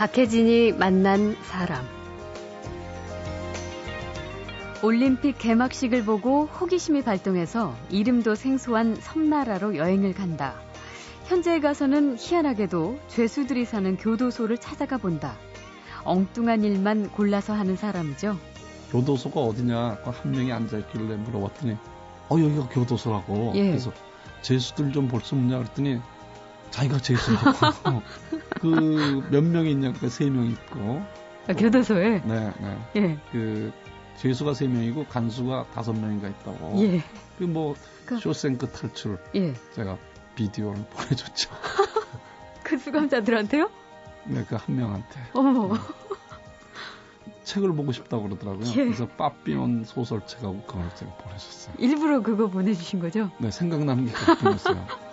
박혜진이 만난 사람. 올림픽 개막식을 보고 호기심이 발동해서 이름도 생소한 섬나라로 여행을 간다. 현재에 가서는 희한하게도 죄수들이 사는 교도소를 찾아가 본다. 엉뚱한 일만 골라서 하는 사람이죠. 교도소가 어디냐 한 명이 앉아있길래 물어봤더니 어 여기가 교도소라고 예. 그래서 죄수들 좀 볼 수 없냐 그랬더니 자기가 죄수라고 그 몇 명이 있냐 그러니까 세 명 있고 아, 교도소에? 네, 네. 예. 그 죄수가 세 명이고 간수가 다섯 명인가 있다고 예. 그뭐 그- 쇼생크 탈출 예. 제가 비디오를 보내줬죠 그 수감자들한테요? 네 그 한 명한테 어머. 책을 보고 싶다고 그러더라고요 예. 그래서 빠삐온 소설책하고 그걸 제가 보내줬어요 일부러 그거 보내주신 거죠? 네 생각나는 게 그뿐이었어요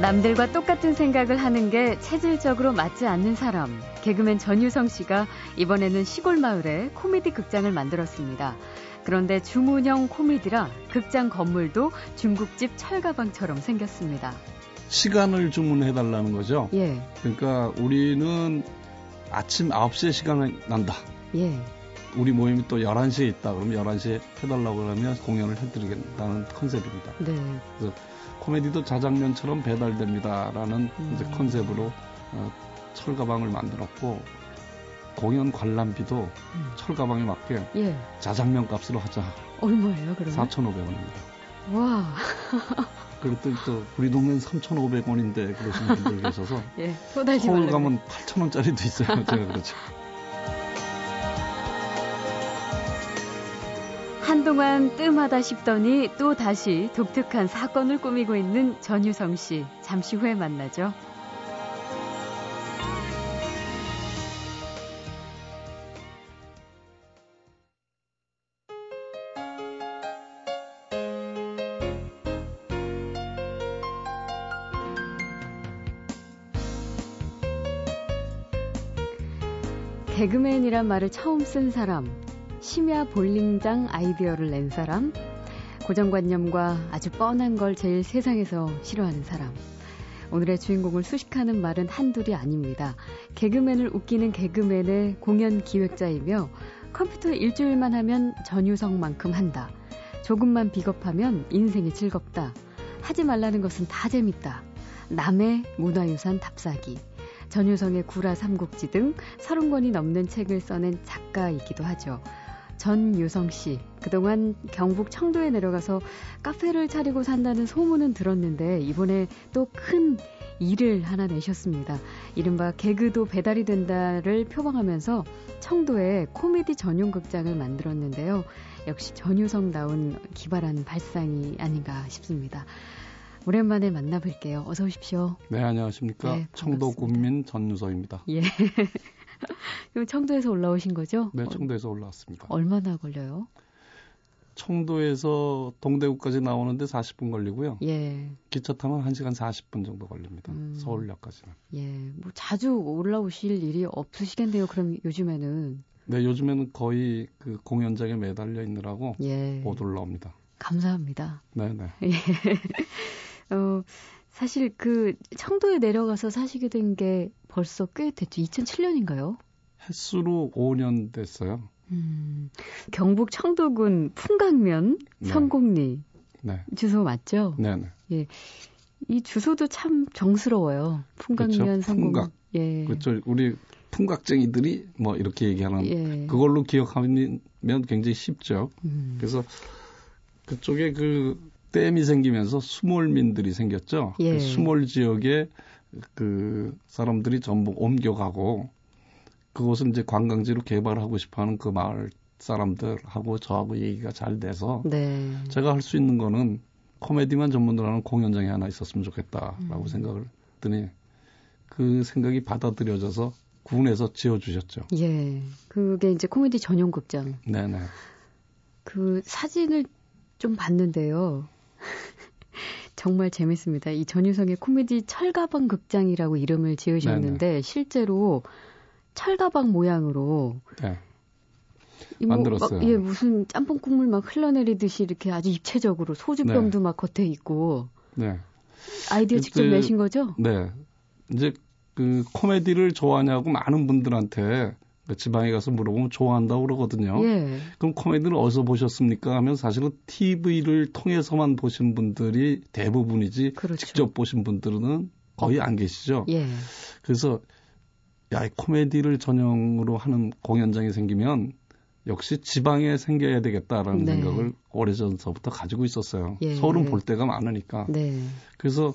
남들과 똑같은 생각을 하는 게 체질적으로 맞지 않는 사람. 개그맨 전유성 씨가 이번에는 시골 마을에 코미디 극장을 만들었습니다. 그런데 주문형 코미디라 극장 건물도 중국집 철가방처럼 생겼습니다. 시간을 주문해 달라는 거죠. 예, 그러니까 우리는 아침 9시에 시간이 난다. 예, 우리 모임이 또 11시에 있다. 그러면 11시에 해달라고 그러면 공연을 해드리겠다는 컨셉입니다. 네. 코미디도 자장면처럼 배달됩니다라는 음. 컨셉으로 어, 철가방을 만들었고 공연 관람비도 음. 철가방에 맞게 예. 자장면 값으로 하자. 얼마예요, 그러면? 4,500원입니다. 와, 그랬더니 또 우리 동네는 3,500원인데 그러시는 분들 계셔서 예. 서울. 가면 8,000원짜리도 있어요. 제가 그렇죠. 한동안 뜸하다 싶더니 또 다시 독특한 사건을 꾸미고 있는 전유성 씨. 잠시 후에 만나죠. 개그맨이란 말을 처음 쓴 사람, 심야 볼링장 아이디어를 낸 사람, 고정관념과 아주 뻔한 걸 제일 세상에서 싫어하는 사람. 오늘의 주인공을 수식하는 말은 한둘이 아닙니다. 개그맨을 웃기는 개그맨의 공연 기획자이며 컴퓨터 일주일만 하면 전유성만큼 한다. 조금만 비겁하면 인생이 즐겁다. 하지 말라는 것은 다 재밌다. 남의 문화유산 답사기. 전유성의 구라 삼국지 등 30권이 넘는 책을 써낸 작가이기도 하죠. 전유성 씨, 그동안 경북 청도에 내려가서 카페를 차리고 산다는 소문은 들었는데 이번에 또 큰 일을 하나 내셨습니다. 이른바 개그도 배달이 된다를 표방하면서 청도에 코미디 전용 극장을 만들었는데요. 역시 전유성다운 기발한 발상이 아닌가 싶습니다. 오랜만에 만나뵐게요. 어서 오십시오. 네, 안녕하십니까. 네, 청도. 군민 전유서입니다. 예. 그럼 청도에서 올라오신 거죠? 네, 어, 청도에서 올라왔습니다. 얼마나 걸려요? 청도에서 동대구까지 나오는데 40분 걸리고요. 예, 기차 타면 1시간 40분 정도 걸립니다. 음. 서울역까지는. 예. 뭐 자주 올라오실 일이 없으시겠네요. 그럼 요즘에는. 네, 요즘에는 거의 그 공연장에 매달려 있느라고 예. 못 올라옵니다. 감사합니다. 네, 네. 어, 사실 그 청도에 내려가서 사시게 된 게 벌써 꽤 됐죠. 2007년인가요? 횟수로 5년 됐어요. 음, 경북 청도군 풍강면 네. 성곡리 네. 주소 맞죠? 네, 네. 이 주소도 참 정스러워요. 풍강면 그렇죠. 성곡. 풍각. 예. 그렇죠. 우리 풍각쟁이들이 뭐 이렇게 얘기하는 예. 그걸로 기억하면 굉장히 쉽죠. 음. 그래서 그쪽에 그 댐이 생기면서 수몰민들이 생겼죠. 예. 그 수몰 지역에 그 사람들이 전부 옮겨가고 그곳은 이제 관광지로 개발하고 싶어하는 그 마을 사람들하고 저하고 얘기가 잘 돼서 네. 제가 할 수 있는 거는 코미디만 전문으로 하는 공연장이 하나 있었으면 좋겠다라고 음. 생각을 했더니 그 생각이 받아들여져서 군에서 지어주셨죠. 예. 그게 이제 코미디 전용 극장. 네네. 그 사진을 좀 봤는데요. 정말 재밌습니다. 이 전유성의 코미디 철가방 극장이라고 이름을 지으셨는데 실제로 철가방 모양으로 네. 이뭐 만들었어요. 막, 예, 무슨 짬뽕 국물 막 흘러내리듯이 이렇게 아주 입체적으로 소주병도 막 겉에 있고. 네. 아이디어 직접 내신 거죠? 네. 이제 그 코미디를 좋아하냐고 많은 분들한테 그 지방에 가서 물어보면 좋아한다고 그러거든요. 예. 그럼 코미디를 어디서 보셨습니까? 하면 사실은 TV를 통해서만 보신 분들이 대부분이지 그렇죠. 직접 보신 분들은 거의 안 계시죠. 예. 그래서 야, 이 코미디를 전형으로 하는 공연장이 생기면 역시 지방에 생겨야 되겠다라는 네. 생각을 오래전서부터 가지고 있었어요. 예. 서울은 볼 데가 많으니까. 네. 그래서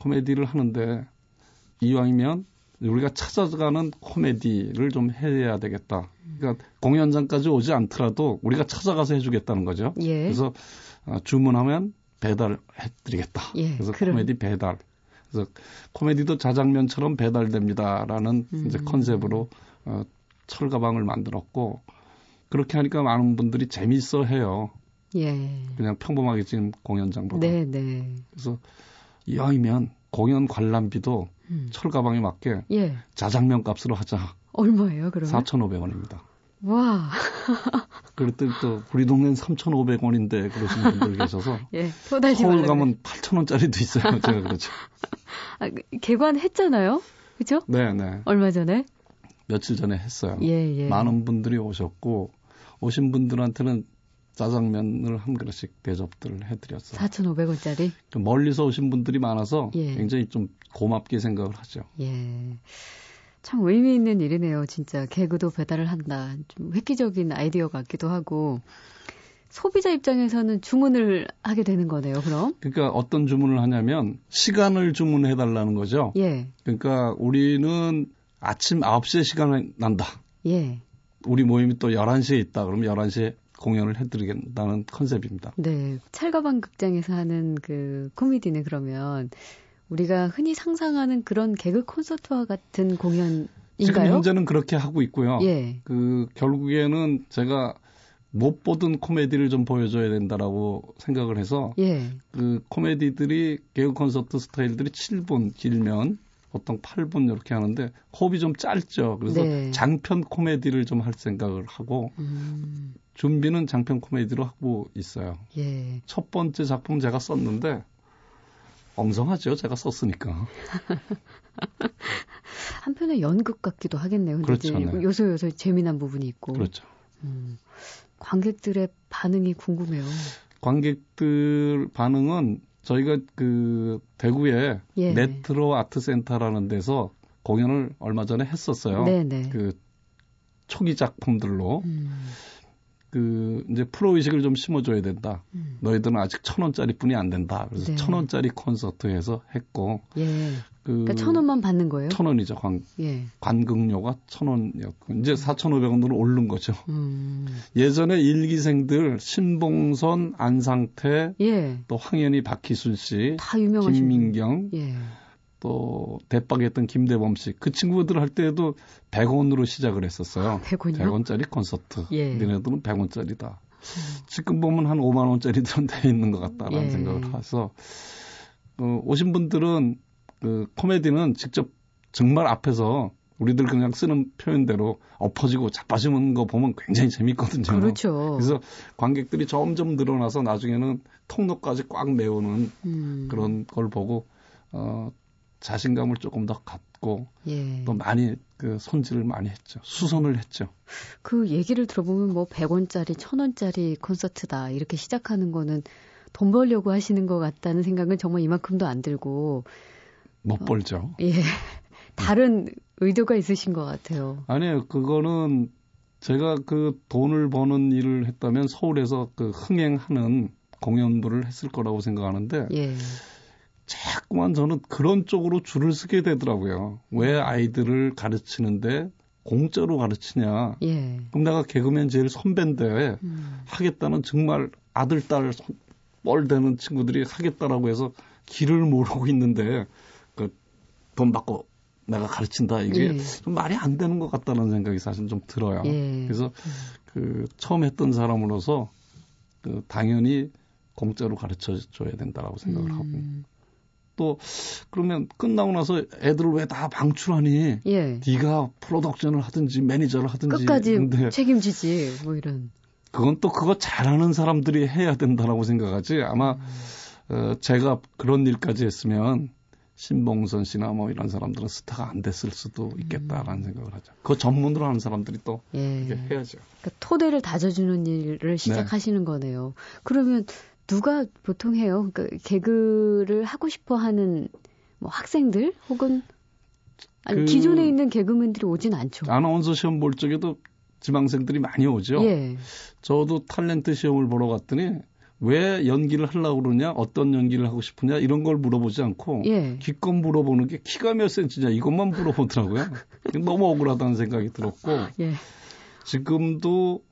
코미디를 하는데 이왕이면 우리가 찾아가는 코미디를 좀 해야 되겠다. 그러니까 공연장까지 오지 않더라도 우리가 찾아가서 해주겠다는 거죠. 예. 그래서 어, 주문하면 배달해드리겠다. 예, 그래서 그럼. 코미디 배달. 그래서 코미디도 자장면처럼 배달됩니다라는 이제 음. 컨셉으로 어, 철가방을 만들었고 그렇게 하니까 많은 분들이 재밌어 해요. 예. 그냥 평범하게 지금 공연장보다. 네, 네. 그래서 이왕이면 공연 관람비도 음. 철가방에 맞게 예. 자장면 값으로 하자. 얼마예요, 그러면? 4,500원입니다. 와. 그랬더니 또 우리 동네는 3,500원인데 그러신 분들 계셔서 예. 서울. 가면 8,000원짜리도 있어요. 제가 그렇죠. 아, 개관했잖아요. 그죠? 네, 네. 얼마 전에? 며칠 전에 했어요. 예, 예. 많은 분들이 오셨고 오신 분들한테는 짜장면을 한 그릇씩 대접들을 해드렸어요. 4,500원짜리? 그 멀리서 오신 분들이 많아서 예. 굉장히 좀 고맙게 생각을 하죠. 예. 참 의미 있는 일이네요, 진짜. 개그도 배달을 한다. 좀 획기적인 아이디어 같기도 하고. 소비자 입장에서는 주문을 하게 되는 거네요, 그럼? 그러니까 어떤 주문을 하냐면 시간을 주문해 달라는 거죠. 예, 그러니까 우리는 아침 9시에 시간이 난다. 예. 우리 모임이 또 11시에 있다. 그럼 11시에 공연을 해드리겠다는 컨셉입니다. 네. 찰가방 극장에서 하는 그 코미디는 그러면 우리가 흔히 상상하는 그런 개그 콘서트와 같은 지금 공연인가요? 현재는 그렇게 하고 있고요. 예. 그 결국에는 제가 못 보던 코미디를 좀 보여줘야 된다라고 생각을 해서 예. 그 코미디들이 개그 콘서트 스타일들이 7분 길면 보통 8분 이렇게 하는데 호흡이 좀 짧죠. 그래서 네. 장편 코미디를 좀 할 생각을 하고 음, 준비는 장편 코미디로 하고 있어요. 예. 첫 번째 작품 제가 썼는데 엉성하죠. 제가 썼으니까. 한편에 연극 같기도 하겠네요. 근데 그렇죠, 네. 요소 요소 재미난 부분이 있고. 그렇죠. 음, 관객들의 반응이 궁금해요. 관객들 반응은 저희가 그 대구에 예. 네트로 아트 센터라는 데서 공연을 얼마 전에 했었어요. 네네. 그 초기 작품들로 음, 그 이제 프로 의식을 좀 심어줘야 된다. 음. 너희들은 아직 천 원짜리 뿐이 안 된다. 그래서 네. 천 원짜리 콘서트에서 했고 예. 그 그러니까 천 원만 받는 거예요? 천 원이죠. 관, 예. 관극료가 천 원이었고 이제 사천 오백 원으로 오른 거죠. 음, 예전에 일기생들 신봉선, 안상태, 예. 또 황현희, 박희순 씨, 김민경, 분. 예. 또 대박했던 김대범 씨. 그 친구들 할 때도 100원으로 시작을 했었어요. 100원이요? 100원짜리 콘서트. 예. 니네들은 100원짜리다. 지금 보면 한 5만 원짜리들은 돼 있는 것 같다라는 예. 생각을 해서 어, 오신 분들은 그 코미디는 직접 정말 앞에서 우리들 그냥 쓰는 표현대로 엎어지고 자빠지는 거 보면 굉장히 재밌거든요. 그렇죠. 그래서 관객들이 점점 늘어나서 나중에는 통로까지 꽉 메우는 음, 그런 걸 보고 어 자신감을 조금 더 갖고 예. 또 많이 그 손질을 많이 했죠. 수선을 했죠. 그 얘기를 들어보면 뭐 100원짜리, 1000원짜리 콘서트다. 이렇게 시작하는 거는 돈 벌려고 하시는 것 같다는 생각은 정말 이만큼도 안 들고, 못 벌죠. 예. 다른 의도가 있으신 것 같아요. 아니에요. 그거는 제가 그 돈을 버는 일을 했다면 서울에서 그 흥행하는 공연부를 했을 거라고 생각하는데 예. 자꾸만 저는 그런 쪽으로 줄을 서게 되더라고요. 왜 아이들을 가르치는데 공짜로 가르치냐. 예. 그럼 내가 개그맨 제일 선배인데 음, 하겠다는 정말 아들, 딸, 손- 뻘 되는 친구들이 하겠다라고 해서 길을 모르고 있는데 그 돈 받고 내가 가르친다. 이게 예. 좀 말이 안 되는 것 같다는 생각이 사실 좀 들어요. 예. 그래서 그 처음 했던 사람으로서 그 당연히 공짜로 가르쳐 줘야 된다라고 생각을 하고 음, 또 그러면 끝나고 나서 애들을 왜 다 방출하니? 예. 네가 프로덕션을 하든지 매니저를 하든지 끝까지 책임지지, 뭐 이런. 그건 또 그거 잘하는 사람들이 해야 된다라고 생각하지 아마 어, 제가 그런 일까지 했으면 신봉선 씨나 뭐 이런 사람들은 스타가 안 됐을 수도 있겠다라는 음. 생각을 하죠. 그 전문으로 하는 사람들이 또 예. 해야죠. 그러니까 토대를 다져주는 일을 네. 시작하시는 네. 거네요. 그러면 누가 보통 해요? 그러니까 개그를 하고 싶어 하는 뭐 학생들 혹은 아니, 그 기존에 있는 개그맨들이 오진 않죠. 아나운서 시험 볼 적에도 지망생들이 많이 오죠. 예. 저도 탤런트 시험을 보러 갔더니 왜 연기를 하려고 그러냐, 어떤 연기를 하고 싶으냐 이런 걸 물어보지 않고 예. 기껏 물어보는 게 키가 몇 센치냐 이것만 물어보더라고요. 너무 억울하다는 생각이 들었고 예. 지금도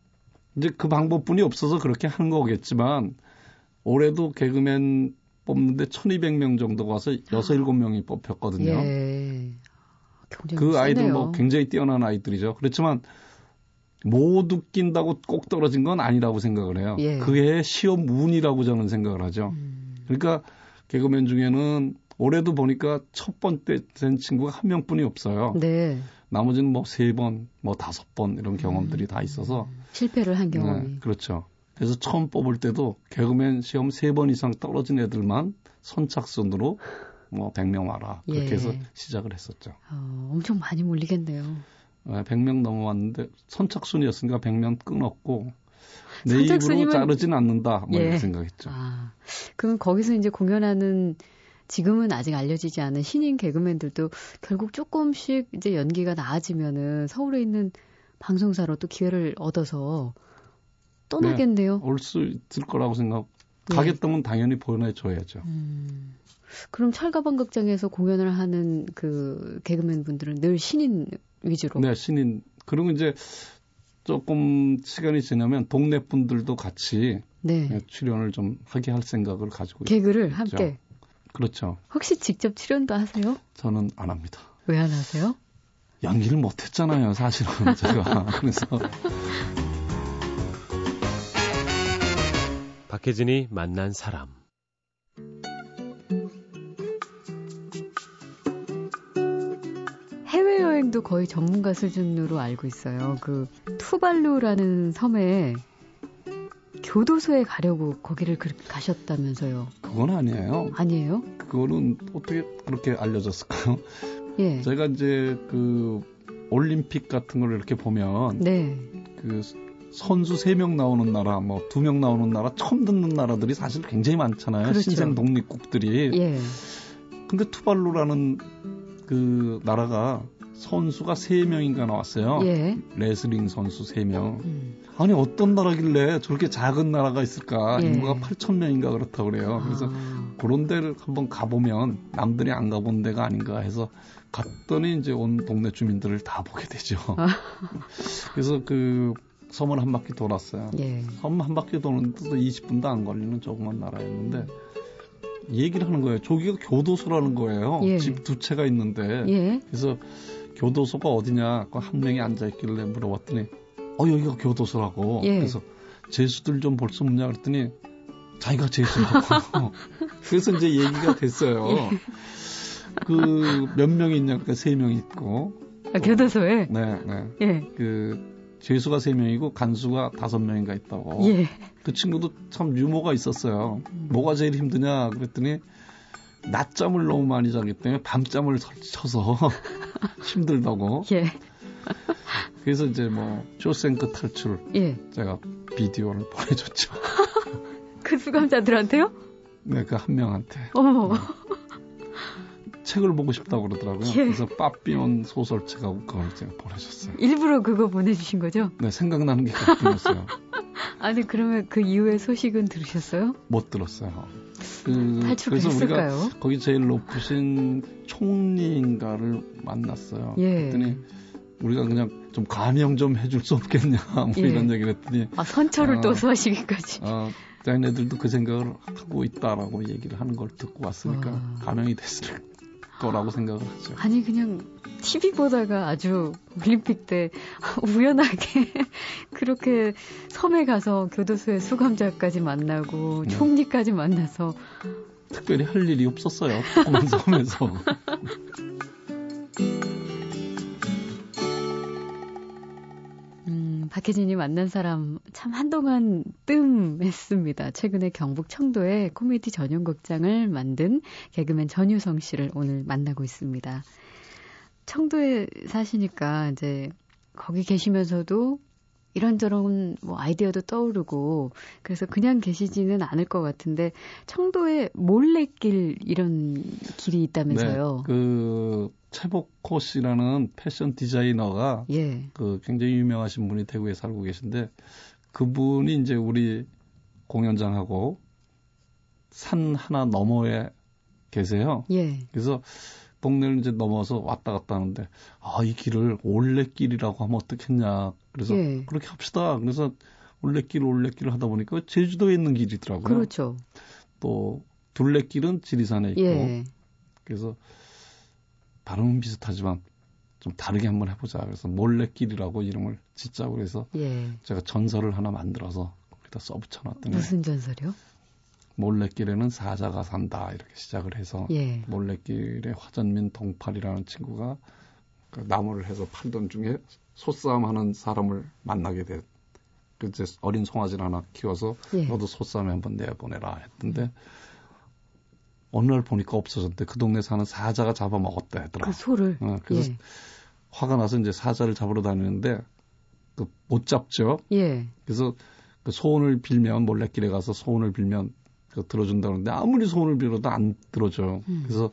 이제 그 방법뿐이 없어서 그렇게 하는 거겠지만 올해도 개그맨 뽑는데 1200명 정도가 와서 6, 7명이 뽑혔거든요. 예. 그 아이들 뭐 굉장히 뛰어난 아이들이죠. 그렇지만 모두 낀다고 꼭 떨어진 건 아니라고 생각을 해요. 예. 그게 시험 운이라고 저는 생각을 하죠. 음. 그러니까 개그맨 중에는 올해도 보니까 첫 번째 된 친구가 한 명뿐이 없어요. 네. 나머지는 뭐 세 번, 뭐 다섯 번 이런 경험들이 음. 다 있어서 실패를 한 경험이. 네, 그렇죠. 그래서 처음 뽑을 때도 개그맨 시험 세번 이상 떨어진 애들만 선착순으로 뭐 100명 와라. 그렇게 예. 해서 시작을 했었죠. 어, 엄청 많이 몰리겠네요. 100명 넘어왔는데 선착순이었으니까 100명 끊었고 내 입으로 자르진 않는다. 뭐 예. 이런 생각했죠. 아, 그럼 거기서 이제 공연하는 지금은 아직 알려지지 않은 신인 개그맨들도 결국 조금씩 이제 연기가 나아지면은 서울에 있는 방송사로 또 기회를 얻어서 떠나겠네요. 네, 올수 있을 거라고 생각. 예. 가겠다면 당연히 보내줘야죠. 음. 그럼 철가방 극장에서 공연을 하는 그 개그맨 분들은 늘 신인 위주로. 네, 신인. 그리고 이제 조금 시간이 지나면 동네 분들도 같이 네. 네 출연을 좀 하게 할 생각을 가지고 개그를 있죠. 함께. 그렇죠. 혹시 직접 출연도 하세요? 저는 안 합니다. 왜 안 하세요? 연기를 못 했잖아요, 사실은 제가. 그래서 박혜진이 만난 사람 여행도 거의 전문가 수준으로 알고 있어요. 그 투발루라는 섬에 교도소에 가려고 거기를 가셨다면서요. 그건 아니에요. 아니에요? 그거는 어떻게 그렇게 알려졌을까요? 예. 제가 이제 그 올림픽 같은 걸 이렇게 보면 네. 그 선수 3명 나오는 나라, 뭐 2명 나오는 나라, 처음 듣는 나라들이 사실 굉장히 많잖아요. 그렇죠. 신생 독립국들이. 예. 근데 투발루라는 그 나라가 선수가 3명인가 나왔어요. 예. 레슬링 선수 3명. 음. 아니 어떤 나라길래 저렇게 작은 나라가 있을까? 예. 인구가 8천 명인가 그렇다고 그래요. 그래서 아. 그런 데를 한번 가보면 남들이 안 가본 데가 아닌가 해서 갔더니 이제 온 동네 주민들을 다 보게 되죠. 아. 그래서 그 섬을 한 바퀴 돌았어요. 예. 섬한 바퀴 도는데도 20분도 안 걸리는 조그만 나라였는데 얘기를 하는 거예요. 저기가 교도소라는 거예요. 예. 집두 채가 있는데. 예. 그래서 교도소가 어디냐? 한 명이 앉아 있길래 물어봤더니, 어, 여기가 교도소라고. 예. 그래서 재수들 좀 볼 수 없냐? 그랬더니, 자기가 재수라고. 그래서 이제 얘기가 됐어요. 예. 그몇 명이 있냐? 그러니까 세 명이 있고. 아, 교도소에? 네, 네. 예. 그, 재수가 세 명이고 간수가 다섯 명인가 있다고. 예. 그 친구도 참 유머가 있었어요. 뭐가 제일 힘드냐? 그랬더니, 낮잠을 너무 많이 자기 때문에 밤잠을 쳐서 힘들다고. 예. 그래서 이제 뭐 쇼생크 탈출 예. 제가 비디오를 보내줬죠. 그 수감자들한테요? 네, 그 한 명한테. 어머. 네. 책을 보고 싶다고 그러더라고요. 예. 그래서 빠삐온 소설책하고 그걸 제가 보내줬어요. 일부러 그거 보내주신 거죠? 네, 생각나는 게 그뿐이었어요. 아니 그러면 그 이후에 소식은 들으셨어요? 못 들었어요. 그, 그래서 했을까요? 우리가 거기 제일 높으신 총리인가를 만났어요. 예. 그랬더니 우리가 그냥 좀 가명 좀 해줄 수 없겠냐 뭐 예. 이런 얘기를 했더니 아 선처를 어, 또 수하시기까지. 어, 자기네들도 그 생각을 하고 있다라고 얘기를 하는 걸 듣고 왔으니까 와. 가명이 됐을 거라고 생각을 하죠. 아니 그냥 TV 보다가 아주 올림픽 때 우연하게 그렇게 섬에 가서 교도소의 수감자까지 만나고 네. 총리까지 만나서 특별히 할 일이 없었어요. 조그만 섬에서. 음, 박혜진이 만난 사람 참 한동안 뜸했습니다. 최근에 경북 청도에 코미디 전용 극장을 만든 개그맨 전유성 씨를 오늘 만나고 있습니다. 청도에 사시니까 이제 거기 계시면서도 이런저런 뭐 아이디어도 떠오르고 그래서 그냥 계시지는 않을 것 같은데 청도에 몰래길 이런 길이 있다면서요. 네, 그 최복호 씨라는 패션 디자이너가 예. 그 굉장히 유명하신 분이 대구에 살고 계신데 그분이 이제 우리 공연장하고 산 하나 너머에 계세요. 예. 그래서 동네를 이제 넘어서 왔다 갔다 하는데 아 이 길을 올레길이라고 하면 어떻겠냐 그래서 예. 그렇게 합시다 그래서 올레길 올레길을 하다 보니까 제주도에 있는 길이더라고요. 그렇죠. 또 둘레길은 지리산에 있고 예. 그래서 발음은 비슷하지만 좀 다르게 한번 해보자 그래서 몰래길이라고 이름을 짓자고 그래서 예. 제가 전설을 하나 만들어서 거기다 써붙여놨더니 무슨 전설이요? 몰래길에는 사자가 산다 이렇게 시작을 해서 예. 몰래길에 화전민 동팔이라는 친구가 그 나무를 해서 팔던 중에 소싸움하는 사람을 만나게 됐. 그 이제 어린 송아지를 하나 키워서 예. 너도 소싸움에 한번 내보내라 했던데 음. 어느 날 보니까 없어졌대. 그 동네 사는 사자가 잡아먹었다 했더라. 그 소를. 어, 그래서 예. 화가 나서 이제 사자를 잡으러 다니는데 그 못 잡죠. 예. 그래서 그 소원을 빌면 몰래길에 가서 소원을 빌면 그 들어준다 그러는데 아무리 소원을 빌어도 안 들어줘. 음. 그래서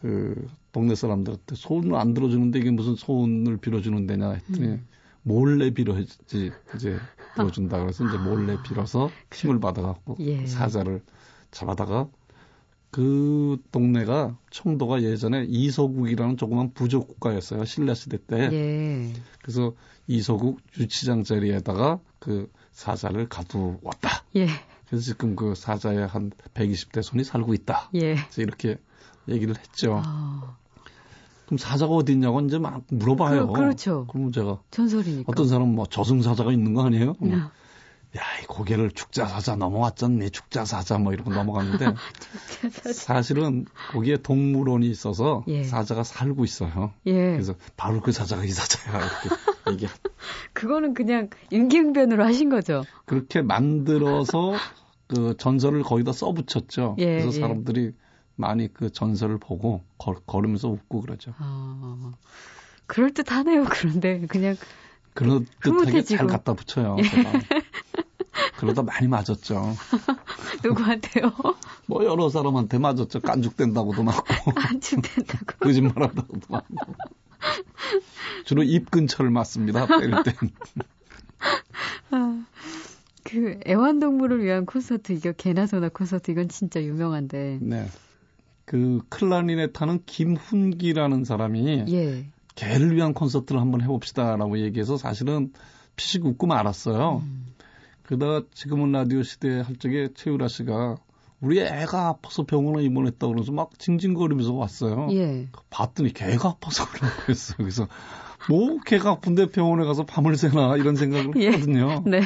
그 동네 사람들한테 소원을 안 들어주는데 이게 무슨 소원을 빌어주는 데냐 했더니 음. 몰래 빌어야지 이제 들어준다 그래서 이제 몰래 빌어서 힘을 받아갖고 예. 사자를 잡아다가 그 동네가 청도가 예전에 이소국이라는 조그만 부족 국가였어요 신라 시대 때. 예. 그래서 이소국 유치장 자리에다가 그 사자를 가두었다. 예. 그래서 지금 그 사자의 한 120대 손이 살고 있다. 예. 그래서 이렇게 얘기를 했죠. 아. 그럼 사자가 어디 있냐고 이제 막 물어봐요. 그, 렇죠 그러면 제가 전설이니까. 어떤 사람은 뭐 저승사자가 있는 거 아니에요? 음. 야, 이 고개를 축자사자 넘어왔잖니, 축자사자 뭐 이러고 넘어갔는데 사실은 거기에 동물원이 있어서 예. 사자가 살고 있어요. 예. 그래서 바로 그 사자가 이 사자야 이렇게 얘기. 그거는 그냥 임기응변으로 하신 거죠. 그렇게 만들어서 그 전설을 거기다 써붙였죠. 예, 그래서 예. 사람들이 많이 그 전설을 보고 걸, 걸으면서 웃고 그러죠. 아, 그럴 듯하네요. 그런데 그냥 그럴 듯하게 잘 갖다 붙여요. 예. 그러다 많이 맞았죠. 누구한테요? 뭐 여러 사람한테 맞았죠. 깐죽된다고도 맞고. 깐죽된다고. 거짓말한다고도 맞고. 주로 입 근처를 맞습니다. 때릴 땐. 아, 그 애완동물을 위한 콘서트 이거 개나 소나 콘서트 이건 진짜 유명한데. 네. 그 클라리넷 하는 김훈기라는 사람이 예. 개를 위한 콘서트를 한번 해봅시다라고 얘기해서 사실은 피식 웃고 말았어요. 음. 그러다가 지금은 라디오 시대 할 적에 최유라 씨가 우리 애가 아파서 병원에 입원했다 그러면서 막 징징거리면서 왔어요. 예. 봤더니 개가 아파서 그러고 그랬어요. 그래서 뭐 개가 아픈데 병원에 가서 밤을 새나 이런 생각을 예. 했거든요. 네.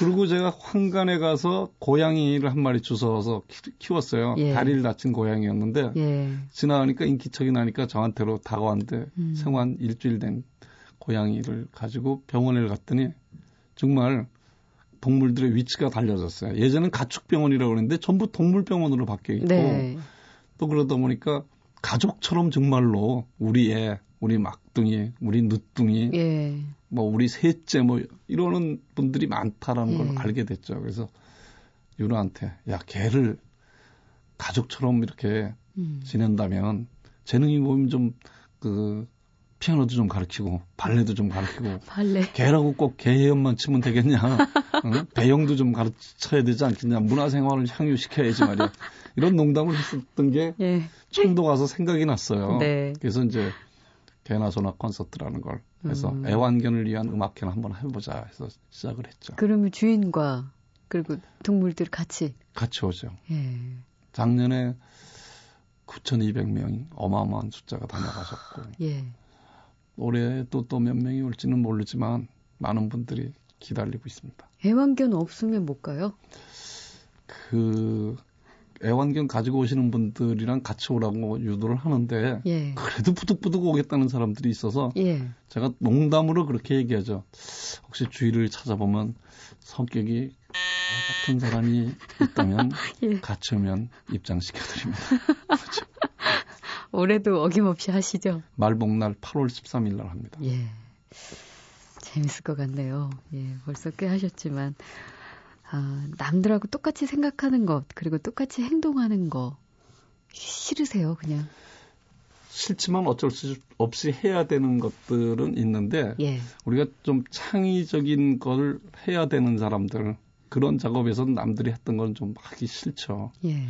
그리고 제가 황간에 가서 고양이를 한 마리 주워서 키웠어요. 예. 다리를 다친 고양이였는데 예. 지나가니까 인기척이 나니까 저한테로 다가왔는데 음. 생환 일주일 된 고양이를 가지고 병원에 갔더니 정말 동물들의 위치가 달려졌어요. 예전엔 가축병원이라고 그랬는데 전부 동물병원으로 바뀌어 있고 네. 또 그러다 보니까 가족처럼 정말로 우리 애, 우리 막둥이, 우리 늦둥이, 예. 뭐 우리 셋째 뭐 이러는 분들이 많다라는 예. 걸 알게 됐죠. 그래서 유라한테 야 개를 가족처럼 이렇게 음. 지낸다면 재능이 보면 좀그 피아노도 좀 가르치고 발레도 좀 가르치고 발레. 개라고 꼭 개연만 치면 되겠냐 응? 배영도 좀 가르쳐야 되지 않겠냐 문화생활을 향유시켜야지 말이야 이런 농담을 했었던 게 예. 청도 가서 생각이 났어요 네. 그래서 이제 개나 소나 콘서트라는 걸 해서 음. 애완견을 위한 음악회를 한번 해보자 해서 시작을 했죠 그러면 주인과 그리고 동물들 같이 같이 오죠 예. 작년에 9,200명이 어마어마한 숫자가 다녀가셨고 예. 올해 또 또 몇 명이 올지는 모르지만 많은 분들이 기다리고 있습니다. 애완견 없으면 못 가요? 그 애완견 가지고 오시는 분들이랑 같이 오라고 유도를 하는데 예. 그래도 부득부득 오겠다는 사람들이 있어서 예. 제가 농담으로 그렇게 얘기하죠. 혹시 주위를 찾아보면 성격이 같은 사람이 있다면 예. 같이 오면 입장시켜드립니다. 올해도 어김없이 하시죠. 말복날 8월 13일 날 합니다. 예. 재밌을 것 같네요. 예. 벌써 꽤 하셨지만 아, 남들하고 똑같이 생각하는 것 그리고 똑같이 행동하는 거 싫으세요, 그냥. 싫지만 어쩔 수 없이 해야 되는 것들은 있는데 예. 우리가 좀 창의적인 걸 해야 되는 사람들 그런 작업에서는 남들이 했던 건 좀 하기 싫죠. 예.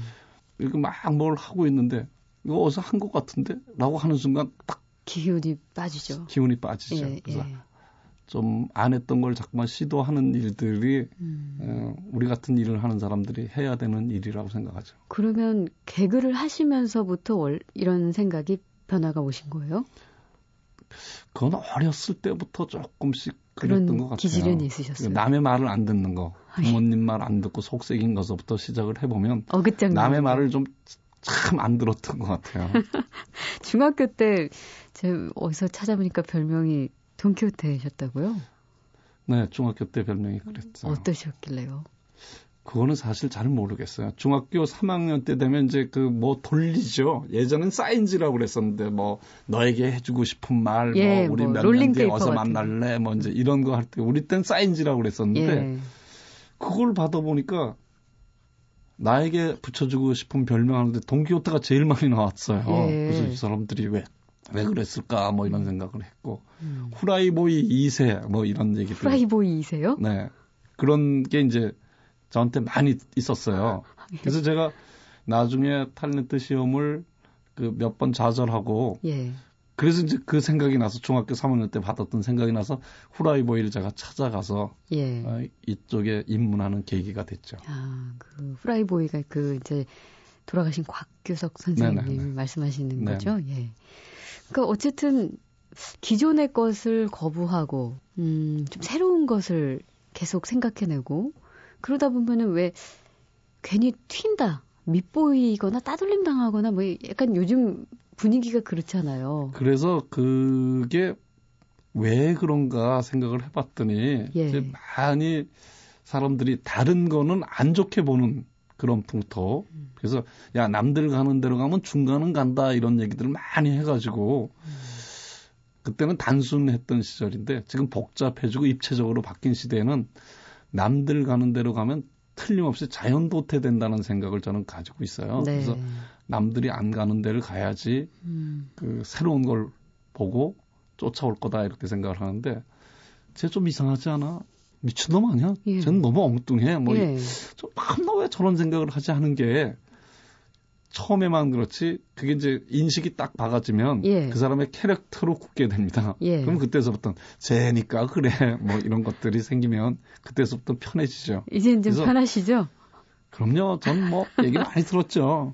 이렇게 막 뭘 하고 있는데 이거 어디서 한 것 같은데? 라고 하는 순간 딱 기운이 빠지죠. 기운이 빠지죠. 예, 그래서 예. 좀안 했던 걸 자꾸만 시도하는 일들이 음. 어, 우리 같은 일을 하는 사람들이 해야 되는 일이라고 생각하죠. 그러면 개그를 하시면서부터 월, 이런 생각이 변화가 오신 거예요? 그건 어렸을 때부터 조금씩 그랬던 것 같아요. 기질은 있으셨어요? 남의 말을 안 듣는 거, 아, 예. 부모님 말 안 듣고 속색인 것부터 시작을 해보면 어긋장 남의 말을 좀 참 안 들었던 것 같아요. 중학교 때 제가 어디서 찾아보니까 별명이 돈키호테셨다고요? 네, 중학교 때 별명이 그랬어요. 어떠셨길래요? 그거는 사실 잘 모르겠어요. 중학교 3학년 때 되면 이제 그 뭐 돌리죠. 예전엔 사인지라고 그랬었는데 뭐 너에게 해주고 싶은 말, 예, 뭐 우리 뭐몇 롤링 년 뒤에 어서 만날래, 뭐 이제 이런 거 할 때 우리 땐 사인지라고 그랬었는데 예. 그걸 받아보니까 나에게 붙여주고 싶은 별명하는데 동키호테가 제일 많이 나왔어요. 예. 그래서 이 사람들이 왜, 왜 그랬을까 뭐 이런 생각을 했고 음. 후라이보이 2세 뭐 이런 얘기들. 프라이보이세요? 네. 그런 게 이제 저한테 많이 있었어요. 그래서 제가 나중에 탤런트 시험을 그 몇 번 좌절하고 예. 그래서 이제 그 생각이 나서 중학교 3학년 때 받았던 생각이 나서 후라이보이를 제가 찾아가서 예. 어, 이쪽에 입문하는 계기가 됐죠. 아, 그 프라이보이가 그 이제 돌아가신 곽규석 선생님이 네네네. 말씀하시는 네네. 거죠. 예. 그러니까 어쨌든 기존의 것을 거부하고 음, 좀 새로운 것을 계속 생각해내고 그러다 보면은 왜 괜히 튄다, 밉보이거나 따돌림 당하거나 뭐 약간 요즘 분위기가 그렇잖아요. 그래서 그게 왜 그런가 생각을 해봤더니 예. 이제 많이 사람들이 다른 거는 안 좋게 보는 그런 풍토. 그래서 야 남들 가는 대로 가면 중간은 간다 이런 얘기들을 많이 해가지고 그때는 단순했던 시절인데 지금 복잡해지고 입체적으로 바뀐 시대에는 남들 가는 대로 가면 틀림없이 자연 도태된다는 생각을 저는 가지고 있어요. 네. 그래서 남들이 안 가는 데를 가야지 음, 그 새로운 걸 보고 쫓아올 거다 이렇게 생각을 하는데 쟤 좀 이상하지 않아? 미친놈 아니야? 예. 쟤는 너무 엉뚱해. 뭐 예. 좀 나왜 저런 생각을 하지 하는 게 처음에만 그렇지 그게 이제 인식이 딱 박아지면 예. 그 사람의 캐릭터로 굳게 됩니다. 예. 그럼 그때서부터 쟤니까 그래 뭐 이런 것들이 생기면 그때서부터 편해지죠. 이제 좀 편하시죠? 그럼요. 전 뭐 얘기 많이 들었죠.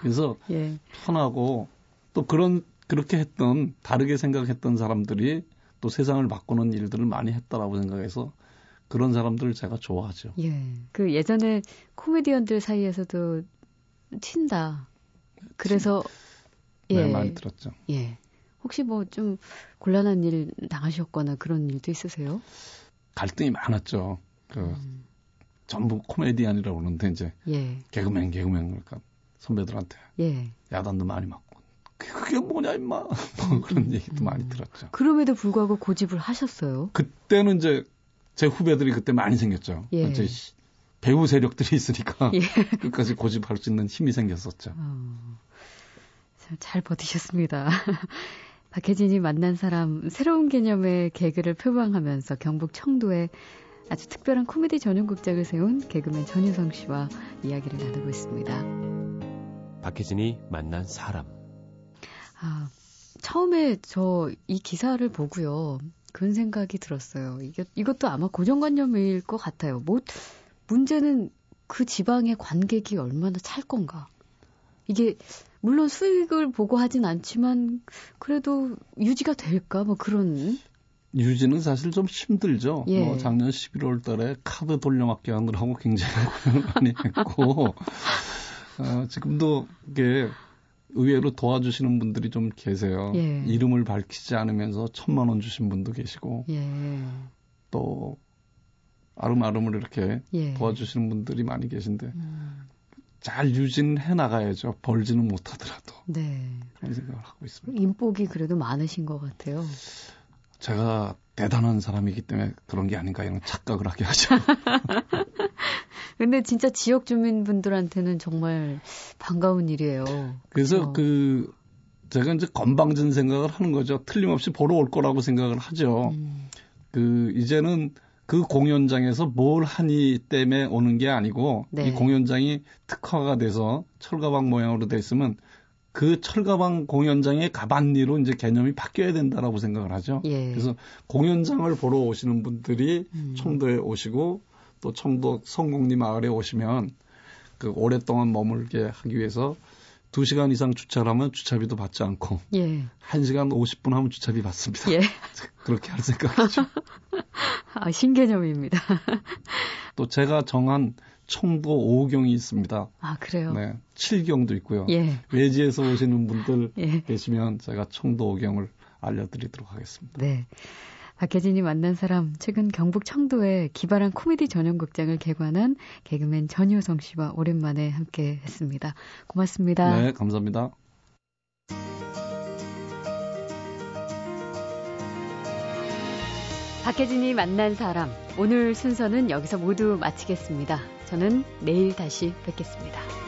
그래서 예. 편하고 또 그런 그렇게 했던 다르게 생각했던 사람들이 또 세상을 바꾸는 일들을 많이 했다라고 생각해서 그런 사람들을 제가 좋아하죠. 예. 그 예전에 코미디언들 사이에서도 튄다. 그래서 예. 네, 많이 들었죠. 예. 혹시 뭐 좀 곤란한 일 당하셨거나 그런 일도 있으세요? 갈등이 많았죠. 그 음. 전부 코미디언이라고 그러는데 이제 예. 개그맨 개그맨 그러니까 선배들한테 예. 야단도 많이 맞고 그게 뭐냐 임마 뭐 그런 얘기도 많이 음. 들었죠. 그럼에도 불구하고 고집을 하셨어요. 그때는 이제 제 후배들이 그때 많이 생겼죠. 예. 시- 배우 세력들이 있으니까 예. 끝까지 고집할 수 있는 힘이 생겼었죠. 어, 참잘 버티셨습니다. 박혜진이 만난 사람 새로운 개념의 개그를 표방하면서 경북 청도에 아주 특별한 코미디 전용 극장을 세운 개그맨 전유성 씨와 이야기를 나누고 있습니다. 박혜진이 만난 사람. 아, 처음에 저 이 기사를 보고요. 그런 생각이 들었어요. 이게, 이것도 아마 고정관념일 것 같아요. 뭐, 문제는 그 지방의 관객이 얼마나 찰 건가. 이게, 물론 수익을 보고 하진 않지만, 그래도 유지가 될까? 뭐 그런, 유지는 사실 좀 힘들죠. 예. 뭐 작년 11월 달에 카드 돌려막기 하느라고 굉장히 고생을 많이 했고 어, 지금도 이게 의외로 도와주시는 분들이 좀 계세요. 예. 이름을 밝히지 않으면서 천만 원 주신 분도 계시고 예. 또 아름아름을 이렇게 예. 도와주시는 분들이 많이 계신데 음, 잘 유진해 나가야죠. 벌지는 못하더라도 네. 그런 생각을 하고 있습니다. 인복이 그래도 많으신 것 같아요. 제가 대단한 사람이기 때문에 그런 게 아닌가 이런 착각을 하게 하죠. 근데 진짜 지역 주민분들한테는 정말 반가운 일이에요. 그래서 그렇죠? 그 제가 이제 건방진 생각을 하는 거죠. 틀림없이 보러 올 거라고 생각을 하죠. 음, 그 이제는 그 공연장에서 뭘 하니 때문에 오는 게 아니고 네. 이 공연장이 특화가 돼서 철가방 모양으로 돼 있으면 그 철가방 공연장의 가반니로 이제 개념이 바뀌어야 된다라고 생각을 하죠. 예. 그래서 공연장을 보러 오시는 분들이 음. 청도에 오시고 또 청도 성공리 마을에 오시면 그 오랫동안 머물게 하기 위해서 2시간 이상 주차를 하면 주차비도 받지 않고 예. 1시간 50분 하면 주차비 받습니다. 예. 그렇게 할 생각이죠. 아, 신개념입니다. 또 제가 정한 청도 5경이 있습니다. 아, 그래요? 네. 7경도 있고요. 예. 외지에서 오시는 분들 예. 계시면 제가 청도 5경을 알려드리도록 하겠습니다. 네. 박혜진이 만난 사람, 최근 경북 청도에 기발한 코미디 전용 극장을 개관한 개그맨 전효성 씨와 오랜만에 함께 했습니다. 고맙습니다. 네, 감사합니다. 박혜진이 만난 사람, 오늘 순서는 여기서 모두 마치겠습니다. 저는 내일 다시 뵙겠습니다.